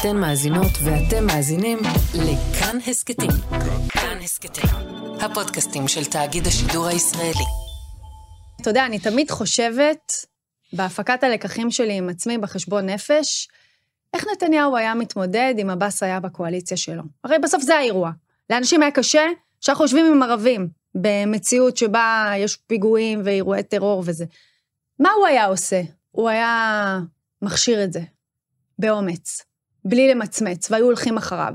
אתן מאזינות ואתם מאזינים לכאן הסכתים. כאן הסכתים, הפודקאסטים של תאגיד השידור הישראלי. אתה יודע, אני תמיד חושבת, בהפקת הלקחים שלי עם עצמי בחשבון נפש, איך נתניהו היה מתמודד אם עבאס היה בקואליציה שלו. הרי בסוף זה האירוע. לאנשים היה קשה שאנחנו יושבים עם ערבים, במציאות שבה יש פיגועים ואירועי טרור וזה. מה הוא היה עושה? הוא היה מכשיר את זה, באומץ, בלי למצמץ, והיו הולכים אחריו.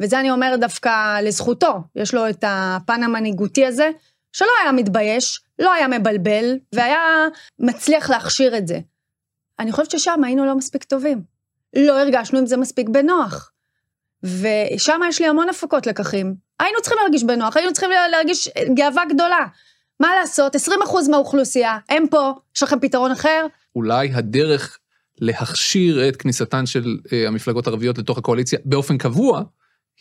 וזה אני אומרת דווקא לזכותו, יש לו את הפן המנהיגותי הזה, שלא היה מתבייש, לא היה מבלבל, והיה מצליח להכשיר את זה. אני חושבת ששם היינו לא מספיק טובים. לא הרגשנו עם זה מספיק בנוח. ושם יש לי המון הפקות לקחים. היינו צריכים להרגיש בנוח, היינו צריכים להרגיש גאווה גדולה. מה לעשות, 20% מהאוכלוסייה, הם פה, יש לכם פתרון אחר? אולי הדרך להכשיר את כניסתן של אה, המפלגות הערביות לתוך הקואליציה באופן קבוע,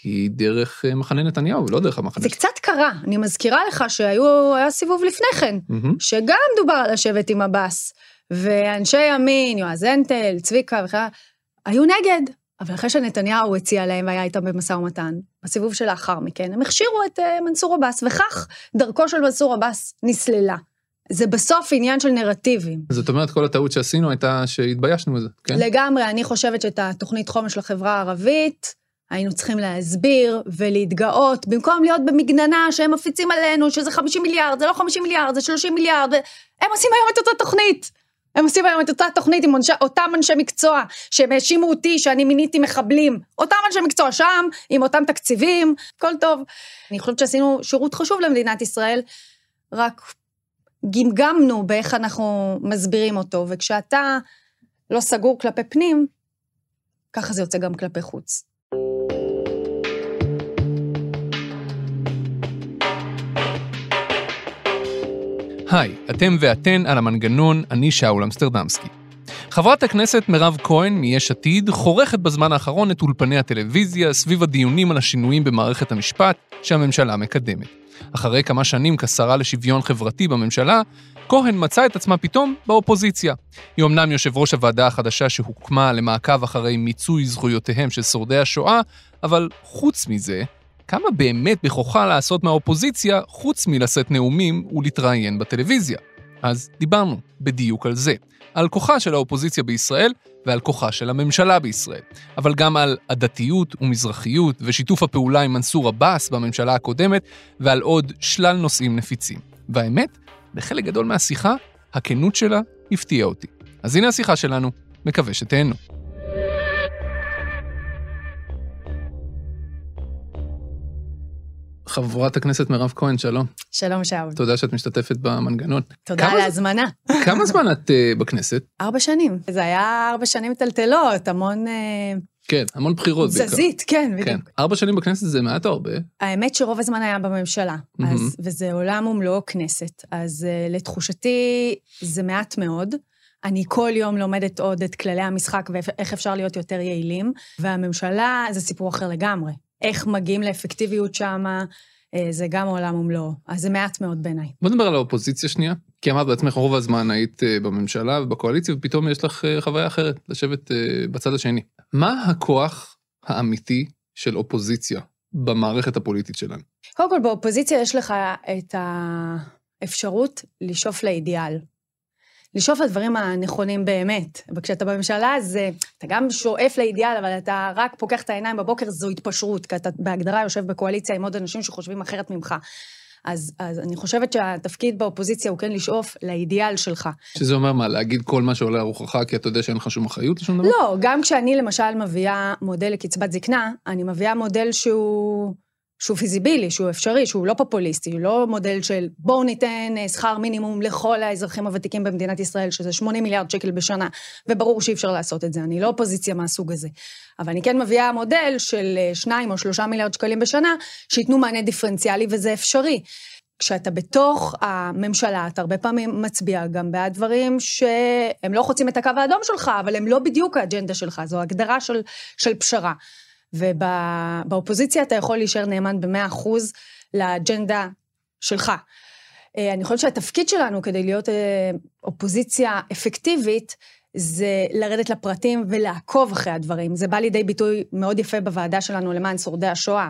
היא דרך אה, מחנה נתניהו, ולא דרך המחנה. זה קצת קרה, אני מזכירה לך שהיה סיבוב לפני כן, Mm-hmm. שגם דובר על לשבת עם עבאס, ואנשי ימין, יועז הנטל, צביקה וכן, היו נגד. אבל אחרי שנתניהו הציע להם והיה איתם במשא ומתן, בסיבוב שלאחר מכן, הם הכשירו את uh, מנסור עבאס, וכך דרכו של מנסור עבאס נסללה. זה בסוף עניין של נרטיבים. זאת אומרת, כל הטעות שעשינו הייתה שהתביישנו בזה, כן? לגמרי, אני חושבת שאת התוכנית חומש לחברה הערבית, היינו צריכים להסביר ולהתגאות, במקום להיות במגננה שהם מפיצים עלינו, שזה 50 מיליארד, זה לא 50 מיליארד, זה 30 מיליארד, הם עושים היום את אותה תוכנית. הם עושים היום את אותה תוכנית עם אנשי, אותם אנשי מקצוע, שהם האשימו אותי שאני מיניתי מחבלים. אותם אנשי מקצוע שם, עם אותם תקציבים, הכל טוב. אני חושבת שעשינו שירות חשוב למדינת ישראל, רק גמגמנו באיך אנחנו מסבירים אותו, וכשאתה לא סגור כלפי פנים, ככה זה יוצא גם כלפי חוץ. היי, אתם ואתן על המנגנון, אני שאול אמסטרדמסקי. חברת הכנסת מירב כהן מיש עתיד חורכת בזמן האחרון את אולפני הטלוויזיה סביב הדיונים על השינויים במערכת המשפט שהממשלה מקדמת. אחרי כמה שנים כשרה לשוויון חברתי בממשלה, כהן מצאה את עצמה פתאום באופוזיציה. היא אמנם יושב ראש הוועדה החדשה שהוקמה למעקב אחרי מיצוי זכויותיהם של שורדי השואה, אבל חוץ מזה, כמה באמת בכוחה לעשות מהאופוזיציה חוץ מלשאת נאומים ולהתראיין בטלוויזיה? אז דיברנו בדיוק על זה, על כוחה של האופוזיציה בישראל ועל כוחה של הממשלה בישראל, אבל גם על עדתיות ומזרחיות ושיתוף הפעולה עם מנסור עבאס בממשלה הקודמת ועל עוד שלל נושאים נפיצים. והאמת, בחלק גדול מהשיחה, הכנות שלה הפתיעה אותי. אז הנה השיחה שלנו, מקווה שתהנו. חברת הכנסת מירב כהן, שלום. שלום שאול. תודה שאת משתתפת במנגנון. תודה על ההזמנה. כמה זמן את uh, בכנסת? ארבע שנים. זה היה ארבע שנים טלטלות, המון אה, כן, המון בחירות בעיקר. תזזית, כן, כן. בדיוק. ארבע שנים בכנסת זה מעט או הרבה. האמת שרוב הזמן היה בממשלה, מהמם. אז, וזה עולם ומלואו כנסת. אז uh, לתחושתי זה מעט מאוד. אני כל יום לומדת עוד את כללי המשחק ואיך אפשר להיות יותר יעילים, והממשלה זה סיפור אחר לגמרי. איך מגיעים לאפקטיביות שמה, אה, זה גם עולם ומלואו. אז זה מעט מאוד בעיניי. בוא נדבר על האופוזיציה שנייה. כי אמרת בעצמך, רוב הזמן היית אה, בממשלה ובקואליציה, ופתאום יש לך אה, חוויה אחרת, לשבת בצד השני. מה הכוח האמיתי של אופוזיציה במערכת הפוליטית שלנו? קודם כל, באופוזיציה יש לך את האפשרות לשאוף לאידיאל. לשאוף לדברים הנכונים באמת. וכשאתה בממשלה, אז אתה גם שואף לאידיאל, אבל אתה רק פוקח את העיניים בבוקר, זו התפשרות, כי אתה בהגדרה יושב בקואליציה עם עוד אנשים שחושבים אחרת ממך. אז, אז אני חושבת שהתפקיד באופוזיציה הוא כן לשאוף לאידיאל שלך. שזה אומר מה, להגיד כל מה שעולה על רוחך, כי אתה יודע שאין לך שום אחריות לשום דבר? לא, גם כשאני למשל מביאה מודל לקצבת זקנה, אני מביאה מודל שהוא, שהוא פיזיבילי, שהוא אפשרי, שהוא לא פופוליסטי, לא מודל של בואו ניתן אה, שכר מינימום לכל האזרחים הוותיקים במדינת ישראל, שזה 80 מיליארד שקל בשנה, וברור שאי אפשר לעשות את זה, אני לא אופוזיציה מהסוג הזה. אבל אני כן מביאה מודל של 2 או 3 מיליארד שקלים בשנה, שייתנו מענה דיפרנציאלי וזה אפשרי. כשאתה בתוך הממשלה, אתה הרבה פעמים מצביע גם בעד דברים שהם לא חוצים את הקו האדום שלך, אבל הם לא בדיוק האג'נדה שלך, זו הגדרה של, של פשרה. ובאופוזיציה אתה יכול להישאר נאמן במאה אחוז לאג'נדה שלך. אה, אני חושבת שהתפקיד שלנו כדי להיות אה, אופוזיציה אפקטיבית, זה לרדת לפרטים ולעקוב אחרי הדברים. זה בא לידי ביטוי מאוד יפה בוועדה שלנו למען שורדי השואה.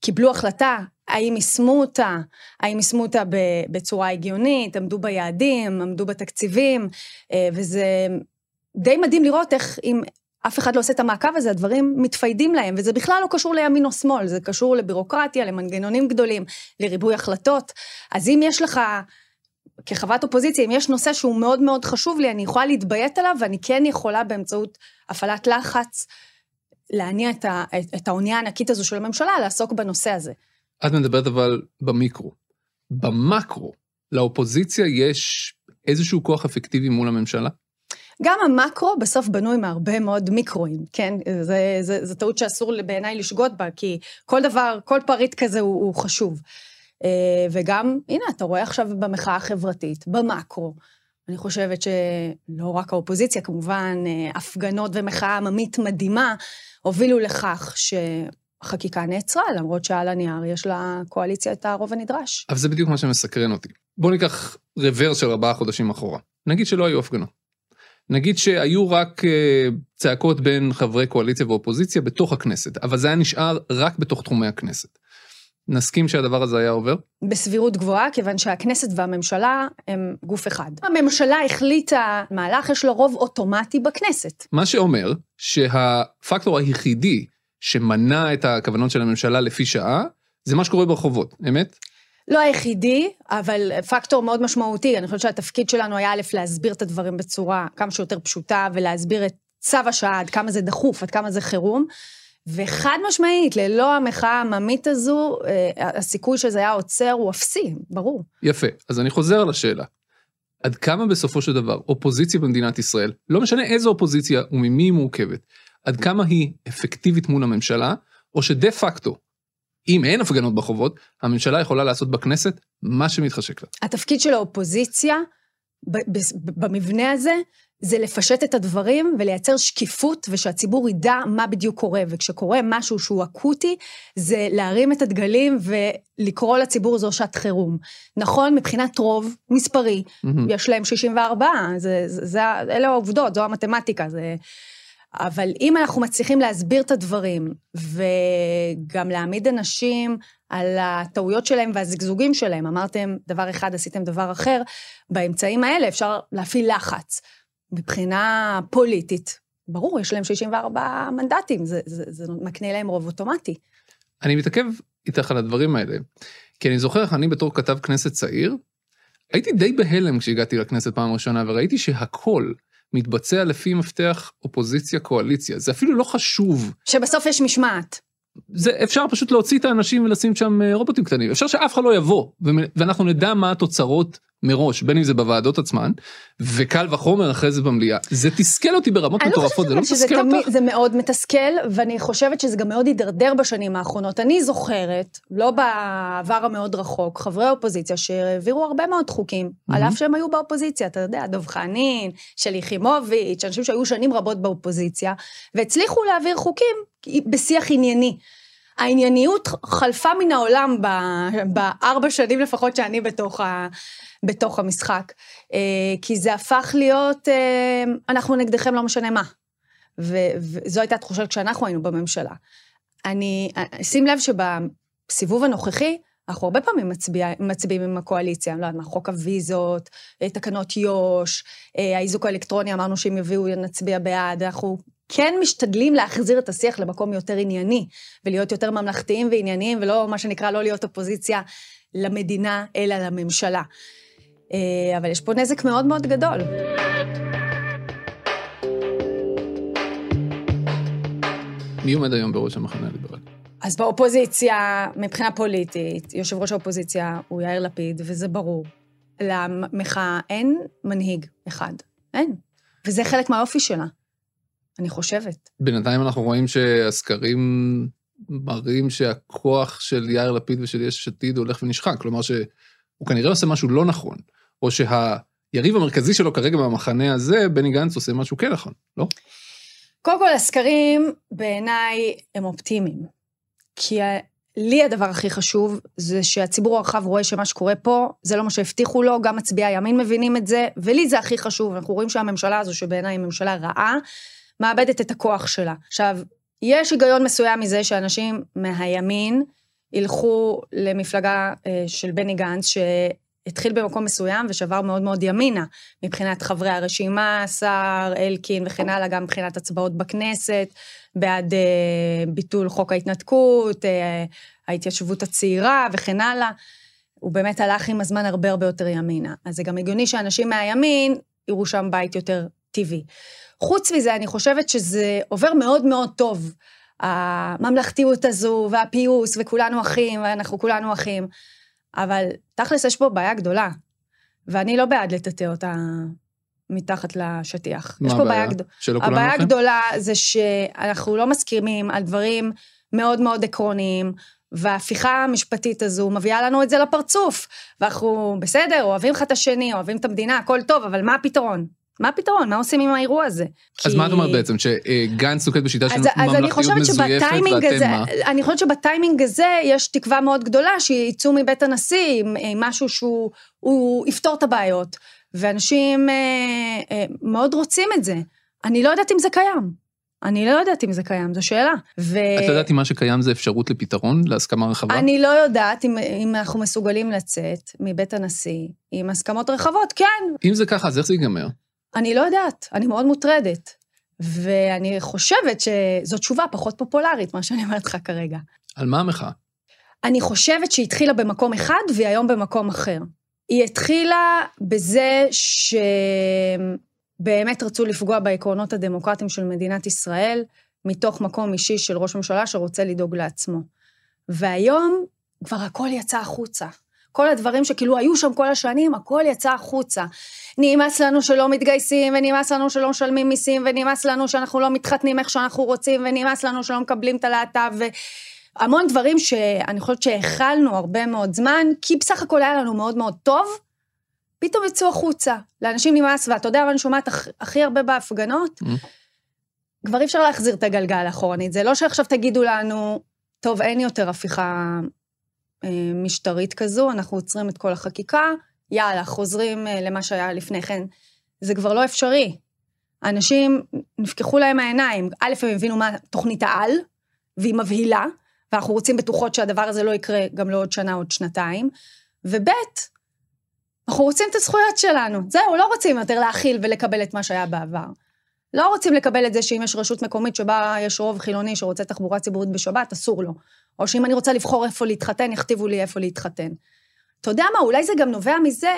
קיבלו החלטה, האם יישמו אותה, האם יישמו אותה בצורה הגיונית, עמדו ביעדים, עמדו בתקציבים, אה, וזה די מדהים לראות איך אם אף אחד לא עושה את המעקב הזה, הדברים מתפיידים להם, וזה בכלל לא קשור לימין או שמאל, זה קשור לבירוקרטיה, למנגנונים גדולים, לריבוי החלטות. אז אם יש לך, כחברת אופוזיציה, אם יש נושא שהוא מאוד מאוד חשוב לי, אני יכולה להתביית עליו, ואני כן יכולה באמצעות הפעלת לחץ, להניע את, ה, את, את האונייה הענקית הזו של הממשלה, לעסוק בנושא הזה. את מדברת אבל במיקרו. במקרו, לאופוזיציה יש איזשהו כוח אפקטיבי מול הממשלה? גם המקרו בסוף בנוי מהרבה מאוד מיקרואים, כן? זו טעות שאסור בעיניי לשגות בה, כי כל דבר, כל פריט כזה הוא, הוא חשוב. אה, וגם, הנה, אתה רואה עכשיו במחאה החברתית, במקרו, אני חושבת שלא רק האופוזיציה, כמובן, אה, הפגנות ומחאה עממית מדהימה, הובילו לכך שהחקיקה נעצרה, למרות שעל הנייר יש לקואליציה את הרוב הנדרש. אבל זה בדיוק מה שמסקרן אותי. בואו ניקח רוורס של ארבעה חודשים אחורה. נגיד שלא היו הפגנות. נגיד שהיו רק אה, צעקות בין חברי קואליציה ואופוזיציה בתוך הכנסת, אבל זה היה נשאר רק בתוך תחומי הכנסת. נסכים שהדבר הזה היה עובר? בסבירות גבוהה, כיוון שהכנסת והממשלה הם גוף אחד. הממשלה החליטה מהלך, יש לו רוב אוטומטי בכנסת. מה שאומר שהפקטור היחידי שמנע את הכוונות של הממשלה לפי שעה, זה מה שקורה ברחובות, אמת? לא היחידי, אבל פקטור מאוד משמעותי. אני חושבת שהתפקיד שלנו היה א', להסביר את הדברים בצורה כמה שיותר פשוטה, ולהסביר את צו השעה, עד כמה זה דחוף, עד כמה זה חירום. וחד משמעית, ללא המחאה העממית הזו, אה, הסיכוי שזה היה עוצר הוא אפסי, ברור. יפה, אז אני חוזר על השאלה. עד כמה בסופו של דבר אופוזיציה במדינת ישראל, לא משנה איזו אופוזיציה וממי היא מורכבת, עד כמה היא אפקטיבית מול הממשלה, או שדה פקטו אם אין הפגנות ברחובות, הממשלה יכולה לעשות בכנסת מה שמתחשק לה. התפקיד של האופוזיציה במבנה הזה, זה לפשט את הדברים ולייצר שקיפות ושהציבור ידע מה בדיוק קורה. וכשקורה משהו שהוא אקוטי, זה להרים את הדגלים ולקרוא לציבור זו שעת חירום. נכון, מבחינת רוב מספרי, mm-hmm. יש להם 64, זה, זה, זה, אלה העובדות, זו המתמטיקה, זה... אבל אם אנחנו מצליחים להסביר את הדברים, וגם להעמיד אנשים על הטעויות שלהם והזגזוגים שלהם, אמרתם דבר אחד, עשיתם דבר אחר, באמצעים האלה אפשר להפעיל לחץ. מבחינה פוליטית, ברור, יש להם 64 מנדטים, זה, זה, זה מקנה להם רוב אוטומטי. אני מתעכב איתך על הדברים האלה, כי אני זוכר, אני בתור כתב כנסת צעיר, הייתי די בהלם כשהגעתי לכנסת פעם ראשונה, וראיתי שהכל, מתבצע לפי מפתח אופוזיציה קואליציה. זה אפילו לא חשוב. שבסוף יש משמעת. זה אפשר פשוט להוציא את האנשים ולשים שם אה, רובוטים קטנים. אפשר שאף אחד לא יבוא ואנחנו נדע מה התוצרות מראש בין אם זה בוועדות עצמן וקל וחומר אחרי זה במליאה זה תסכל אותי ברמות לא מטורפות זה לא מתסכל אותך? זה מאוד מתסכל ואני חושבת שזה גם מאוד הידרדר בשנים האחרונות אני זוכרת לא בעבר המאוד רחוק חברי אופוזיציה שהעבירו הרבה מאוד חוקים על אף שהם היו באופוזיציה אתה יודע דב חנין שלי יחימוביץ' אנשים שהיו שנים רבות באופוזיציה והצליחו להעביר חוקים בשיח ענייני. הענייניות חלפה מן העולם בארבע שנים לפחות שאני בתוך, ה, בתוך המשחק. אה, כי זה הפך להיות, אה, אנחנו נגדכם לא משנה מה. וזו הייתה תחושה כשאנחנו היינו בממשלה. אני, שים לב שבסיבוב הנוכחי, אנחנו הרבה פעמים מצביע, מצביעים עם הקואליציה, אני לא יודעת מה, חוק הוויזות, אה, תקנות יו"ש, האיזוק האלקטרוני, אמרנו שאם יביאו נצביע בעד, אנחנו כן משתדלים להחזיר את השיח למקום יותר ענייני, ולהיות יותר ממלכתיים וענייניים, ולא מה שנקרא לא להיות אופוזיציה למדינה, אלא לממשלה. אה, אבל יש פה נזק מאוד מאוד גדול. מי עומד היום בראש המחנה הליברלי? אז באופוזיציה, מבחינה פוליטית, יושב ראש האופוזיציה הוא יאיר לפיד, וזה ברור. למחאה אין מנהיג אחד, אין. וזה חלק מהאופי שלה. אני חושבת. בינתיים אנחנו רואים שהסקרים מראים שהכוח של יאיר לפיד ושל יש עתיד הולך ונשחק, כלומר שהוא כנראה עושה משהו לא נכון, או שהיריב המרכזי שלו כרגע במחנה הזה, בני גנץ עושה משהו כן נכון, לא? קודם כל, הסקרים בעיניי הם אופטימיים. כי לי הדבר הכי חשוב זה שהציבור הרחב רואה שמה שקורה פה, זה לא מה שהבטיחו לו, גם מצביעי הימין מבינים את זה, ולי זה הכי חשוב. אנחנו רואים שהממשלה הזו, שבעיניי היא ממשלה רעה, מאבדת את הכוח שלה. עכשיו, יש היגיון מסוים מזה שאנשים מהימין ילכו למפלגה אה, של בני גנץ, שהתחיל במקום מסוים ושבר מאוד מאוד ימינה, מבחינת חברי הרשימה, שר, אלקין וכן הלאה, גם מבחינת הצבעות בכנסת, בעד אה, ביטול חוק ההתנתקות, אה, ההתיישבות הצעירה וכן הלאה. הוא באמת הלך עם הזמן הרבה הרבה יותר ימינה. אז זה גם הגיוני שאנשים מהימין יראו שם בית יותר טבעי. חוץ מזה, אני חושבת שזה עובר מאוד מאוד טוב, הממלכתיות הזו, והפיוס, וכולנו אחים, ואנחנו כולנו אחים. אבל תכלס יש פה בעיה גדולה, ואני לא בעד לטאטא אותה מתחת לשטיח. מה יש פה בעיה הבעיה? גדולה. שלא כולנו הבעיה? הגדולה זה שאנחנו לא מסכימים על דברים מאוד מאוד עקרוניים, וההפיכה המשפטית הזו מביאה לנו את זה לפרצוף. ואנחנו בסדר, אוהבים אחד את השני, אוהבים את המדינה, הכל טוב, אבל מה הפתרון? מה הפתרון? מה עושים עם האירוע הזה? אז כי- מה את אומרת בעצם? שגנץ נוקט בשיטה של ממלכתיות מזויפת, ואתם מה? אני חושבת שבטיימינג הזה יש תקווה מאוד גדולה שיצאו מבית הנשיא עם, עם משהו שהוא הוא יפתור את הבעיות. ואנשים אה, אה, מאוד רוצים את זה. אני לא יודעת אם זה קיים. אני לא יודעת אם זה קיים, זו שאלה. ו... את יודעת אם מה שקיים זה אפשרות לפתרון, להסכמה רחבה? אני לא יודעת אם, אם אנחנו מסוגלים לצאת מבית הנשיא עם הסכמות רחבות, כן, אם זה ככה, אז איך זה ייגמר? אני לא יודעת, אני מאוד מוטרדת. ואני חושבת שזו תשובה פחות פופולרית, מה שאני אומרת לך כרגע. על מה המחאה? אני חושבת שהיא התחילה במקום אחד והיא היום במקום אחר. היא התחילה בזה שבאמת רצו לפגוע בעקרונות הדמוקרטיים של מדינת ישראל, מתוך מקום אישי של ראש ממשלה שרוצה לדאוג לעצמו. והיום כבר הכל יצא החוצה. כל הדברים שכאילו היו שם כל השנים, הכל יצא החוצה. נמאס לנו שלא מתגייסים, ונמאס לנו שלא משלמים מיסים, ונמאס לנו שאנחנו לא מתחתנים איך שאנחנו רוצים, ונמאס לנו שלא מקבלים את הלהט"ב, והמון דברים שאני חושבת שהכלנו הרבה מאוד זמן, כי בסך הכל היה לנו מאוד מאוד טוב, פתאום יצאו החוצה. לאנשים נמאס, ואתה יודע מה אני שומעת הכ- הכי הרבה בהפגנות? Mm. כבר אי אפשר להחזיר את הגלגל אחורנית. זה לא שעכשיו תגידו לנו, טוב, אין יותר הפיכה משטרית כזו, אנחנו עוצרים את כל החקיקה, יאללה, חוזרים אה, למה שהיה לפני כן. זה כבר לא אפשרי. אנשים, נפקחו להם העיניים. א', הם הבינו מה תוכנית העל, והיא מבהילה, ואנחנו רוצים בטוחות שהדבר הזה לא יקרה גם לעוד שנה, עוד שנתיים. וב', אנחנו רוצים את הזכויות שלנו. זהו, לא רוצים יותר להכיל ולקבל את מה שהיה בעבר. לא רוצים לקבל את זה שאם יש רשות מקומית שבה יש רוב חילוני שרוצה תחבורה ציבורית בשבת, אסור לו. או שאם אני רוצה לבחור איפה להתחתן, יכתיבו לי איפה להתחתן. אתה יודע מה, אולי זה גם נובע מזה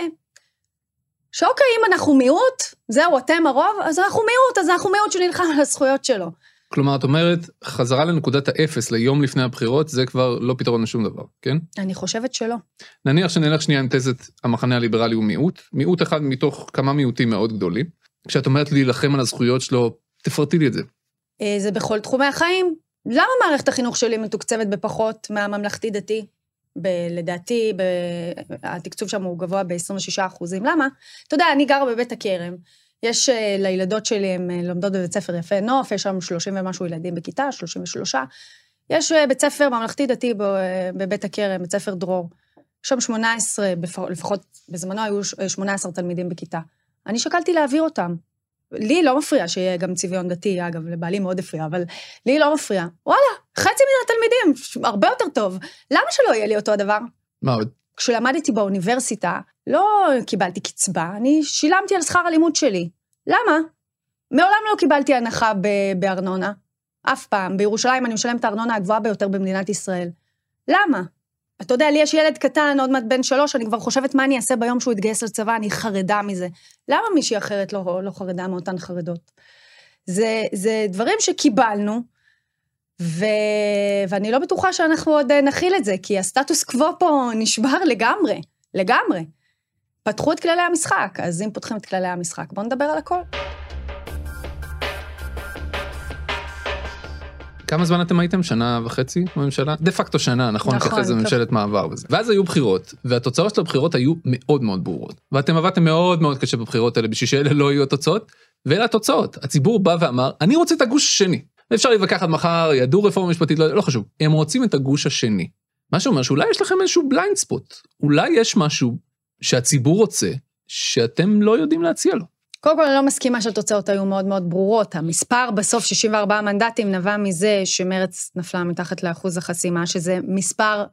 שאוקיי, אם אנחנו מיעוט, זהו, אתם הרוב, אז אנחנו מיעוט, אז אנחנו מיעוט שנלחם על הזכויות שלו. כלומר, את אומרת, חזרה לנקודת האפס ליום לפני הבחירות, זה כבר לא פתרון לשום דבר, כן? אני חושבת שלא. נניח שנלך שנייה עם תזת המחנה הליברלי הוא מיעוט, מיעוט אחד מתוך כמה מיעוטים מאוד גדולים. כשאת אומרת להילחם על הזכויות שלו, תפרטי לי את זה. אה, זה בכל תחומי החיים. למה מערכת החינוך שלי מתוקצבת בפחות מהממלכתי-דתי? ב- לדעתי, ב- התקצוב שם הוא גבוה ב-26 אחוזים. למה? אתה יודע, אני גרה בבית הכרם. יש אה, לילדות שלי, הן אה, לומדות בבית ספר יפה נוף, יש שם 30 ומשהו ילדים בכיתה, 33. יש אה, בית ספר ממלכתי-דתי ב- בבית הכרם, בית ספר דרור. יש שם 18, בפ- לפחות בזמנו היו ש- 18 תלמידים בכיתה. אני שקלתי להעביר אותם. לי לא מפריע שיהיה גם צביון דתי, אגב, לבעלי מאוד הפריע, אבל לי לא מפריע. וואלה, חצי מן התלמידים, הרבה יותר טוב. למה שלא יהיה לי אותו הדבר? מה עוד? כשלמדתי באוניברסיטה, לא קיבלתי קצבה, אני שילמתי על שכר הלימוד שלי. למה? מעולם לא קיבלתי הנחה ב- בארנונה. אף פעם. בירושלים אני משלמת את הארנונה הגבוהה ביותר במדינת ישראל. למה? אתה יודע, לי יש ילד קטן, עוד מעט בן שלוש, אני כבר חושבת מה אני אעשה ביום שהוא יתגייס לצבא, אני חרדה מזה. למה מישהי אחרת לא, לא חרדה מאותן חרדות? זה, זה דברים שקיבלנו, ו... ואני לא בטוחה שאנחנו עוד אה, נכיל את זה, כי הסטטוס קוו פה נשבר לגמרי, לגמרי. פתחו את כללי המשחק, אז אם פותחים את כללי המשחק, בואו נדבר על הכל. כמה זמן אתם הייתם? שנה וחצי בממשלה? דה פקטו שנה, נכון? נכון, אחרי זה. ממשלת מעבר וזה. ואז היו בחירות, והתוצאות של הבחירות היו מאוד מאוד ברורות. ואתם עבדתם מאוד מאוד קשה בבחירות האלה בשביל שאלה לא יהיו התוצאות, ואלה התוצאות. הציבור בא ואמר, אני רוצה את הגוש השני. אפשר להתווכח עד מחר, ידעו רפורמה משפטית, לא, לא חשוב. הם רוצים את הגוש השני. מה שאומר שאולי יש לכם איזשהו blind spot, אולי יש משהו שהציבור רוצה, שאתם לא יודעים להציע לו. קודם כל, אני לא מסכימה שהתוצאות היו מאוד מאוד ברורות. המספר בסוף 64 מנדטים נבע מזה שמרץ נפלה מתחת לאחוז החסימה, שזה מספר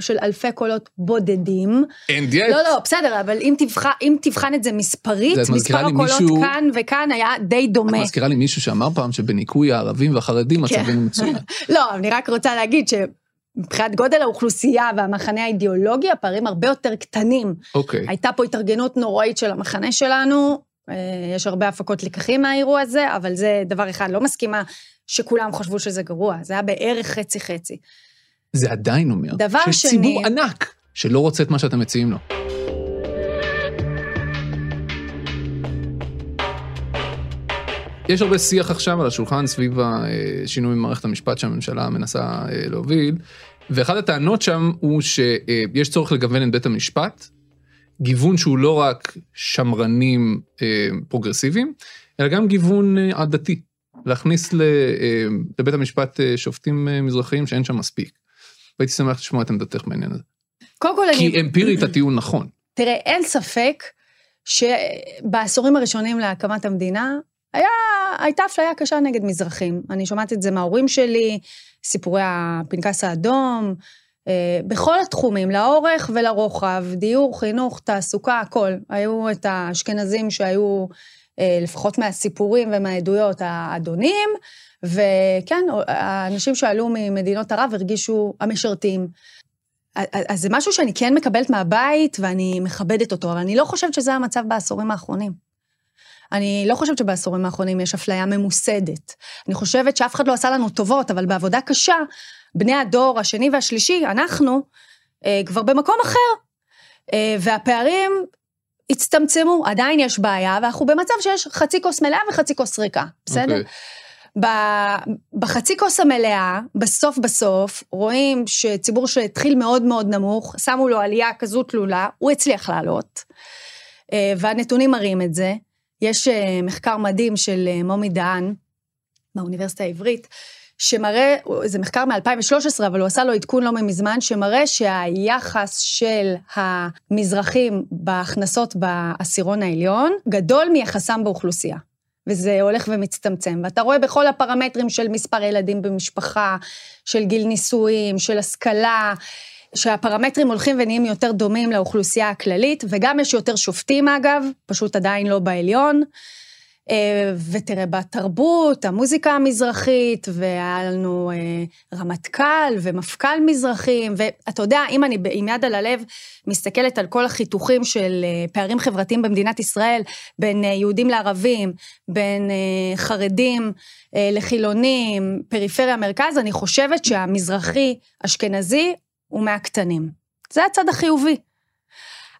של אלפי קולות בודדים. אין דיאט. לא, לא, בסדר, אבל אם תבחן, אם תבחן את זה מספרית, זה את מספר הקולות מישהו- כאן וכאן היה די את דומה. מזכירה לי מישהו שאמר פעם שבניקוי הערבים והחרדים כן. מצבנו מצוין. לא, אני רק רוצה להגיד שמבחינת גודל האוכלוסייה והמחנה האידיאולוגי, הפערים הרבה יותר קטנים. אוקיי. הייתה פה התארגנות נוראית של המחנה שלנו, יש הרבה הפקות לקחים מהאירוע הזה, אבל זה דבר אחד, לא מסכימה שכולם חשבו שזה גרוע, זה היה בערך חצי-חצי. זה עדיין אומר דבר שיש שני- ציבור ענק שלא רוצה את מה שאתם מציעים לו. יש הרבה שיח עכשיו על השולחן סביב השינוי במערכת המשפט שהממשלה מנסה אה, להוביל, ואחת הטענות שם הוא שיש צורך לגוון את בית המשפט, גיוון שהוא לא רק שמרנים אה, פרוגרסיביים, אלא גם גיוון אה, עדתי, להכניס ל- אה, לבית המשפט אה, שופטים אה, מזרחיים שאין שם מספיק. והייתי שמח לשמוע את עמדתך בעניין הזה. קודם כל, אני... כי אמפירית הטיעון נכון. תראה, אין ספק שבעשורים הראשונים להקמת המדינה, היה, הייתה אפליה קשה נגד מזרחים. אני שומעת את זה מההורים שלי, סיפורי הפנקס האדום, בכל התחומים, לאורך ולרוחב, דיור, חינוך, תעסוקה, הכל. היו את האשכנזים שהיו, אה, לפחות מהסיפורים ומהעדויות, האדונים, וכן, האנשים שעלו ממדינות ערב הרגישו המשרתים. אז זה משהו שאני כן מקבלת מהבית ואני מכבדת אותו, אבל אני לא חושבת שזה המצב בעשורים האחרונים. אני לא חושבת שבעשורים האחרונים יש אפליה ממוסדת. אני חושבת שאף אחד לא עשה לנו טובות, אבל בעבודה קשה, בני הדור השני והשלישי, אנחנו, אה, כבר במקום אחר. אה, והפערים הצטמצמו, עדיין יש בעיה, ואנחנו במצב שיש חצי כוס מלאה וחצי כוס ריקה, בסדר? אוקיי. ב- בחצי כוס המלאה, בסוף בסוף, רואים שציבור שהתחיל מאוד מאוד נמוך, שמו לו עלייה כזו תלולה, הוא הצליח לעלות, אה, והנתונים מראים את זה. יש אה, מחקר מדהים של אה, מומי דהן, מהאוניברסיטה העברית, שמראה, זה מחקר מ-2013, אבל הוא עשה לו עדכון לא מזמן, שמראה שהיחס של המזרחים בהכנסות בעשירון העליון גדול מיחסם באוכלוסייה. וזה הולך ומצטמצם. ואתה רואה בכל הפרמטרים של מספר ילדים במשפחה, של גיל נישואים, של השכלה, שהפרמטרים הולכים ונהיים יותר דומים לאוכלוסייה הכללית, וגם יש יותר שופטים אגב, פשוט עדיין לא בעליון. אה, ותראה, בתרבות, המוזיקה המזרחית, והיה לנו אה, רמטכ"ל ומפכ"ל מזרחים, ואתה יודע, אם אני עם יד על הלב מסתכלת על כל החיתוכים של אה, פערים חברתיים במדינת ישראל, בין יהודים לערבים, בין חרדים לחילונים, פריפריה, מרכז, אני חושבת שהמזרחי אשכנזי הוא מהקטנים. זה הצד החיובי.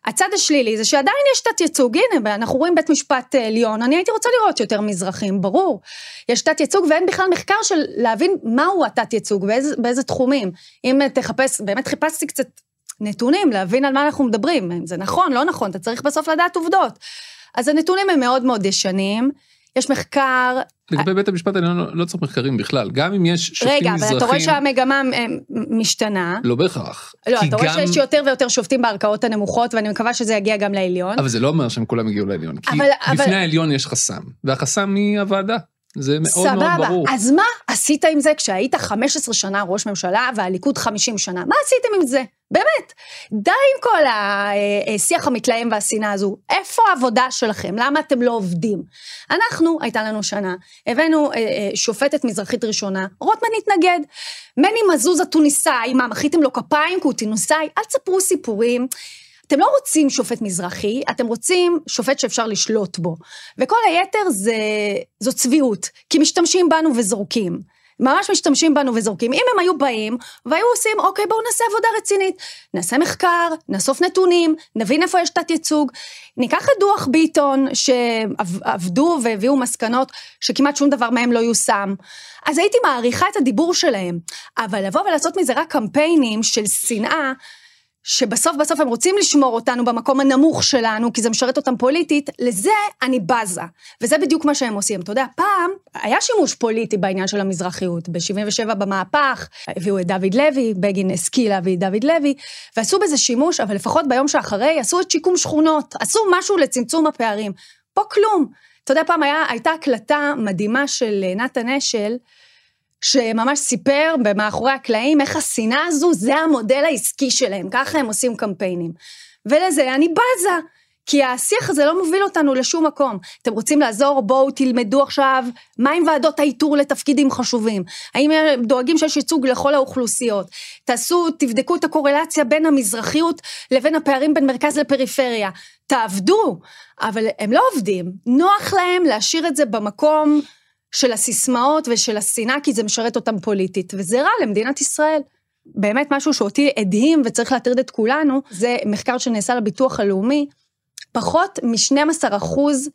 הצד השלילי זה שעדיין יש תת ייצוג, הנה, אנחנו רואים בית משפט עליון, אני הייתי רוצה לראות יותר מזרחים, ברור. יש תת ייצוג ואין בכלל מחקר של להבין מהו התת ייצוג, באיזה, באיזה תחומים. אם תחפש, באמת חיפשתי קצת נתונים, להבין על מה אנחנו מדברים, אם זה נכון, לא נכון, אתה צריך בסוף לדעת עובדות. אז הנתונים הם מאוד מאוד ישנים, יש מחקר... לגבי בית המשפט העליון לא- לא צריך מחקרים בכלל, גם אם יש שופטים רגע, מזרחים... אבל אתה רואה שהמגמה אה, משתנה. לא בהכרח. לא, אתה רואה שיש יותר ויותר שופטים בערכאות הנמוכות, ואני מקווה שזה יגיע גם לעליון. אבל זה לא אומר שהם כולם הגיעו לעליון. כי אבל- אבל- בפני העליון יש חסם, והחסם היא הוועדה. זה מאוד מאוד סבבה, ברור. אז מה עשית עם זה כשהיית 15 שנה ראש ממשלה והליכוד 50 שנה? מה עשיתם עם זה? באמת. די עם כל השיח המתלהם והשנאה הזו. איפה העבודה שלכם? למה אתם לא עובדים? אנחנו, הייתה לנו שנה, הבאנו אה, אה, שופטת מזרחית ראשונה, רוטמן התנגד. מני מזוז התוניסאי, מה, מחאתם לו כפיים כי הוא תוניסאי? אל תספרו סיפורים. אתם לא רוצים שופט מזרחי, אתם רוצים שופט שאפשר לשלוט בו. וכל היתר זה, זו צביעות, כי משתמשים בנו וזורקים. ממש משתמשים בנו וזורקים. אם הם היו באים והיו עושים, אוקיי, בואו נעשה עבודה רצינית. נעשה מחקר, נאסוף נתונים, נבין איפה יש תת-ייצוג. ניקח את דוח ביטון, שעבדו והביאו מסקנות שכמעט שום דבר מהם לא יושם. אז הייתי מעריכה את הדיבור שלהם. אבל לבוא ולעשות מזה רק קמפיינים של שנאה, שבסוף בסוף הם רוצים לשמור אותנו במקום הנמוך שלנו, כי זה משרת אותם פוליטית, לזה אני בזה. וזה בדיוק מה שהם עושים. אתה יודע, פעם היה שימוש פוליטי בעניין של המזרחיות. ב-77' במהפך, הביאו את דוד לוי, בגין השכיל להביא את דוד לוי, ועשו בזה שימוש, אבל לפחות ביום שאחרי, עשו את שיקום שכונות, עשו משהו לצמצום הפערים. פה כלום. אתה יודע, פעם היה, הייתה הקלטה מדהימה של נתן אשל, שממש סיפר במאחורי הקלעים איך השנאה הזו, זה המודל העסקי שלהם, ככה הם עושים קמפיינים. ולזה אני בזה, כי השיח הזה לא מוביל אותנו לשום מקום. אתם רוצים לעזור? בואו תלמדו עכשיו מה עם ועדות האיתור לתפקידים חשובים. האם הם דואגים שיש ייצוג לכל האוכלוסיות? תעשו, תבדקו את הקורלציה בין המזרחיות לבין הפערים בין מרכז לפריפריה. תעבדו, אבל הם לא עובדים. נוח להם להשאיר את זה במקום של הסיסמאות ושל השנאה, כי זה משרת אותם פוליטית, וזה רע למדינת ישראל. באמת משהו שאותי הדהים וצריך להטריד את כולנו, זה מחקר שנעשה לביטוח הלאומי, פחות מ-12 אחוז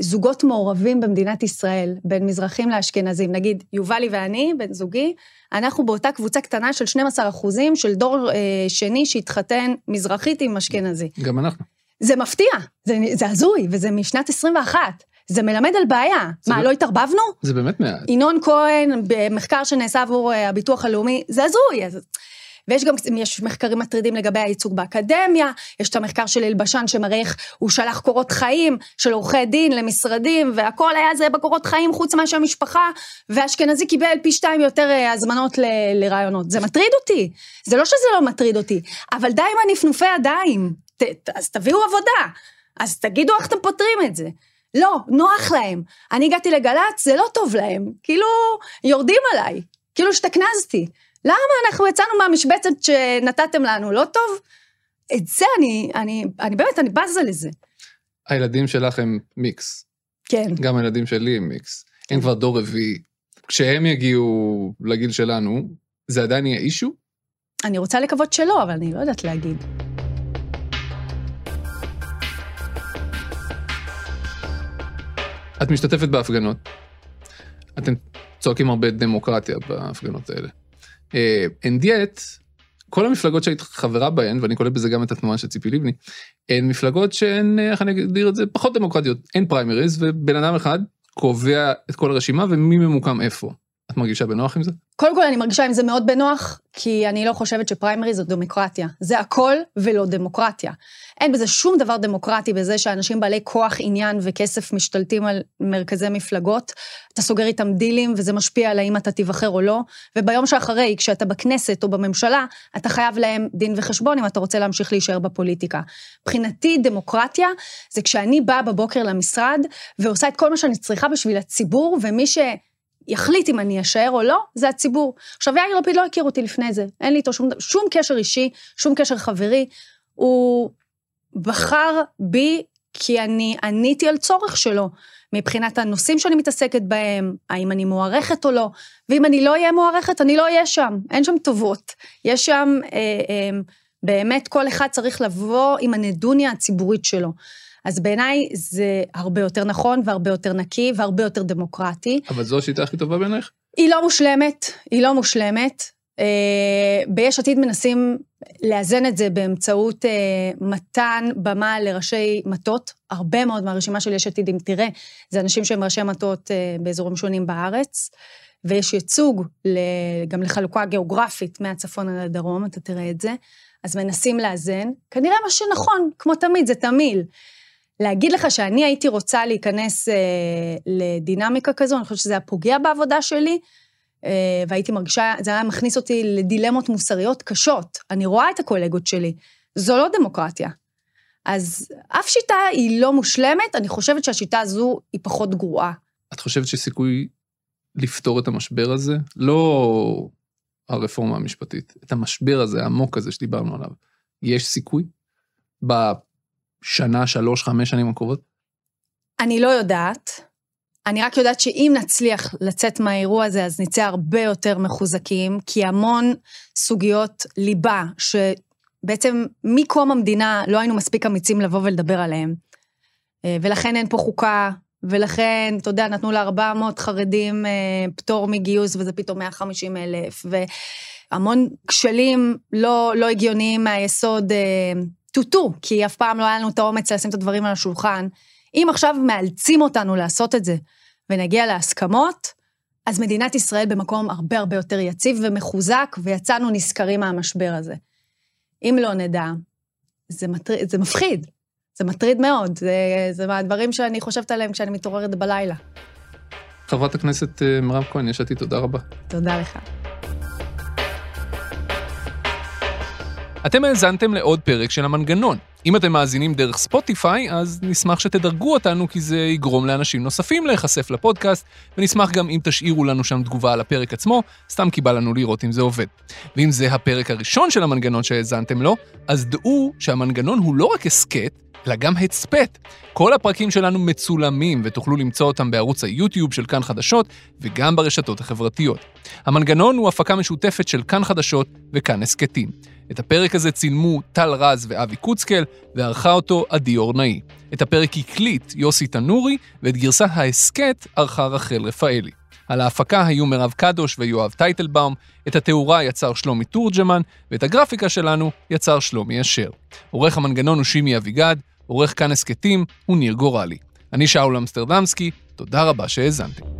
זוגות מעורבים במדינת ישראל, בין מזרחים לאשכנזים. נגיד, יובלי ואני, בן זוגי, אנחנו באותה קבוצה קטנה של 12 אחוזים של דור אה, שני שהתחתן מזרחית עם אשכנזי. גם אנחנו. זה מפתיע, זה, זה הזוי, וזה משנת 21. זה מלמד על בעיה. מה, ב... לא התערבבנו? זה באמת מעט. ינון כהן, במחקר שנעשה עבור אה, הביטוח הלאומי, זה הזוי. ויש גם, יש מחקרים מטרידים לגבי הייצוג באקדמיה, יש את המחקר של אלבשן שמראה איך הוא שלח קורות חיים של עורכי דין למשרדים, והכל היה זה בקורות חיים חוץ מאשר משפחה, ואשכנזי קיבל פי שתיים יותר אה, הזמנות ל, לרעיונות. זה מטריד אותי, זה לא שזה לא מטריד אותי, אבל די עם הנפנופי ידיים, ת, אז תביאו עבודה, אז תגידו איך אתם פותרים את זה. לא, נוח להם. אני הגעתי לגל"צ, זה לא טוב להם. כאילו, יורדים עליי. כאילו השתכנזתי. למה אנחנו יצאנו מהמשבצת שנתתם לנו, לא טוב? את זה אני, אני, אני באמת, אני בזה לזה. הילדים שלך הם מיקס. כן. גם הילדים שלי הם מיקס. הם כבר דור רביעי. כשהם יגיעו לגיל שלנו, זה עדיין יהיה אישו? אני רוצה לקוות שלא, אבל אני לא יודעת להגיד. את משתתפת בהפגנות. אתם צועקים הרבה דמוקרטיה בהפגנות האלה. אין uh, דיאט, כל המפלגות שהיית חברה בהן, ואני כולל בזה גם את התנועה של ציפי לבני, הן מפלגות שהן, איך אני אגדיר את זה, פחות דמוקרטיות. אין פריימריז, ובן אדם אחד קובע את כל הרשימה ומי ממוקם איפה. את מרגישה בנוח עם זה? קודם כל אני מרגישה עם זה מאוד בנוח, כי אני לא חושבת שפריימריז זו דמוקרטיה. זה הכל ולא דמוקרטיה. אין בזה שום דבר דמוקרטי בזה שאנשים בעלי כוח, עניין וכסף משתלטים על מרכזי מפלגות. אתה סוגר איתם דילים וזה משפיע על האם אתה תיבחר או לא, וביום שאחרי, כשאתה בכנסת או בממשלה, אתה חייב להם דין וחשבון אם אתה רוצה להמשיך להישאר בפוליטיקה. מבחינתי דמוקרטיה זה כשאני באה בבוקר למשרד ועושה את כל מה שאני צריכה בשביל הציבור, ומי ש... יחליט אם אני אשאר או לא, זה הציבור. עכשיו, יאיר לפיד לא הכיר אותי לפני זה, אין לי איתו שום, שום קשר אישי, שום קשר חברי. הוא בחר בי כי אני עניתי על צורך שלו, מבחינת הנושאים שאני מתעסקת בהם, האם אני מוערכת או לא, ואם אני לא אהיה מוערכת, אני לא אהיה שם, אין שם טובות. יש שם, אה, אה, באמת כל אחד צריך לבוא עם הנדוניה הציבורית שלו. אז בעיניי זה הרבה יותר נכון והרבה יותר נקי והרבה יותר דמוקרטי. אבל זו השיטה הכי טובה בעינייך? היא לא מושלמת, היא לא מושלמת. אה, ביש עתיד מנסים לאזן את זה באמצעות אה, מתן במה לראשי מטות. הרבה מאוד מהרשימה של יש עתיד, אם תראה, זה אנשים שהם ראשי מטות אה, באזורים שונים בארץ, ויש ייצוג גם לחלוקה גיאוגרפית מהצפון עד הדרום, אתה תראה את זה. אז מנסים לאזן. כנראה מה שנכון, כמו תמיד, זה תמיל. להגיד לך שאני הייתי רוצה להיכנס אה, לדינמיקה כזו, אני חושבת שזה היה פוגע בעבודה שלי, אה, והייתי מרגישה, זה היה מכניס אותי לדילמות מוסריות קשות. אני רואה את הקולגות שלי, זו לא דמוקרטיה. אז אף שיטה היא לא מושלמת, אני חושבת שהשיטה הזו היא פחות גרועה. את חושבת שיש סיכוי לפתור את המשבר הזה? לא הרפורמה המשפטית, את המשבר הזה, העמוק הזה שדיברנו עליו. יש סיכוי? שנה, שלוש, חמש שנים הקרובות? אני לא יודעת. אני רק יודעת שאם נצליח לצאת מהאירוע הזה, אז נצא הרבה יותר מחוזקים, כי המון סוגיות ליבה, שבעצם מקום המדינה לא היינו מספיק אמיצים לבוא ולדבר עליהן. אה, ולכן אין פה חוקה, ולכן, אתה יודע, נתנו ל-400 חרדים אה, פטור מגיוס, וזה פתאום 150 אלף, והמון כשלים לא, לא הגיוניים מהיסוד אה, טוטו, כי אף פעם לא היה לנו את האומץ לשים את הדברים על השולחן. אם עכשיו מאלצים אותנו לעשות את זה, ונגיע להסכמות, אז מדינת ישראל במקום הרבה הרבה יותר יציב ומחוזק, ויצאנו נשכרים מהמשבר הזה. אם לא נדע, זה, מטר... זה מפחיד, זה מטריד מאוד, זה, זה מהדברים שאני חושבת עליהם כשאני מתעוררת בלילה. חברת הכנסת אה, מירב כהן, יש עתיד, תודה רבה. תודה לך. אתם האזנתם לעוד פרק של המנגנון. אם אתם מאזינים דרך ספוטיפיי, אז נשמח שתדרגו אותנו, כי זה יגרום לאנשים נוספים להיחשף לפודקאסט, ונשמח גם אם תשאירו לנו שם תגובה על הפרק עצמו, סתם כי בא לנו לראות אם זה עובד. ואם זה הפרק הראשון של המנגנון שהאזנתם לו, אז דעו שהמנגנון הוא לא רק הסכת, אלא גם הצפת. כל הפרקים שלנו מצולמים ותוכלו למצוא אותם בערוץ היוטיוב של כאן חדשות וגם ברשתות החברתיות. המנגנון הוא הפקה משותפת של כאן חדשות וכאן הסכתים. את הפרק הזה צילמו טל רז ואבי קוצקל, וערכה אותו עדי אורנאי. את הפרק הקליט יוסי תנורי, ואת גרסת ההסכת ערכה רחל רפאלי. על ההפקה היו מירב קדוש ויואב טייטלבאום, את התאורה יצר שלומי תורג'מן, ואת הגרפיקה שלנו יצר שלומי אשר. עורך המנגנון הוא שימי אביגד, עורך כאן הסכתים הוא ניר גורלי. אני שאול אמסטרדמסקי, תודה רבה שהאזנתם.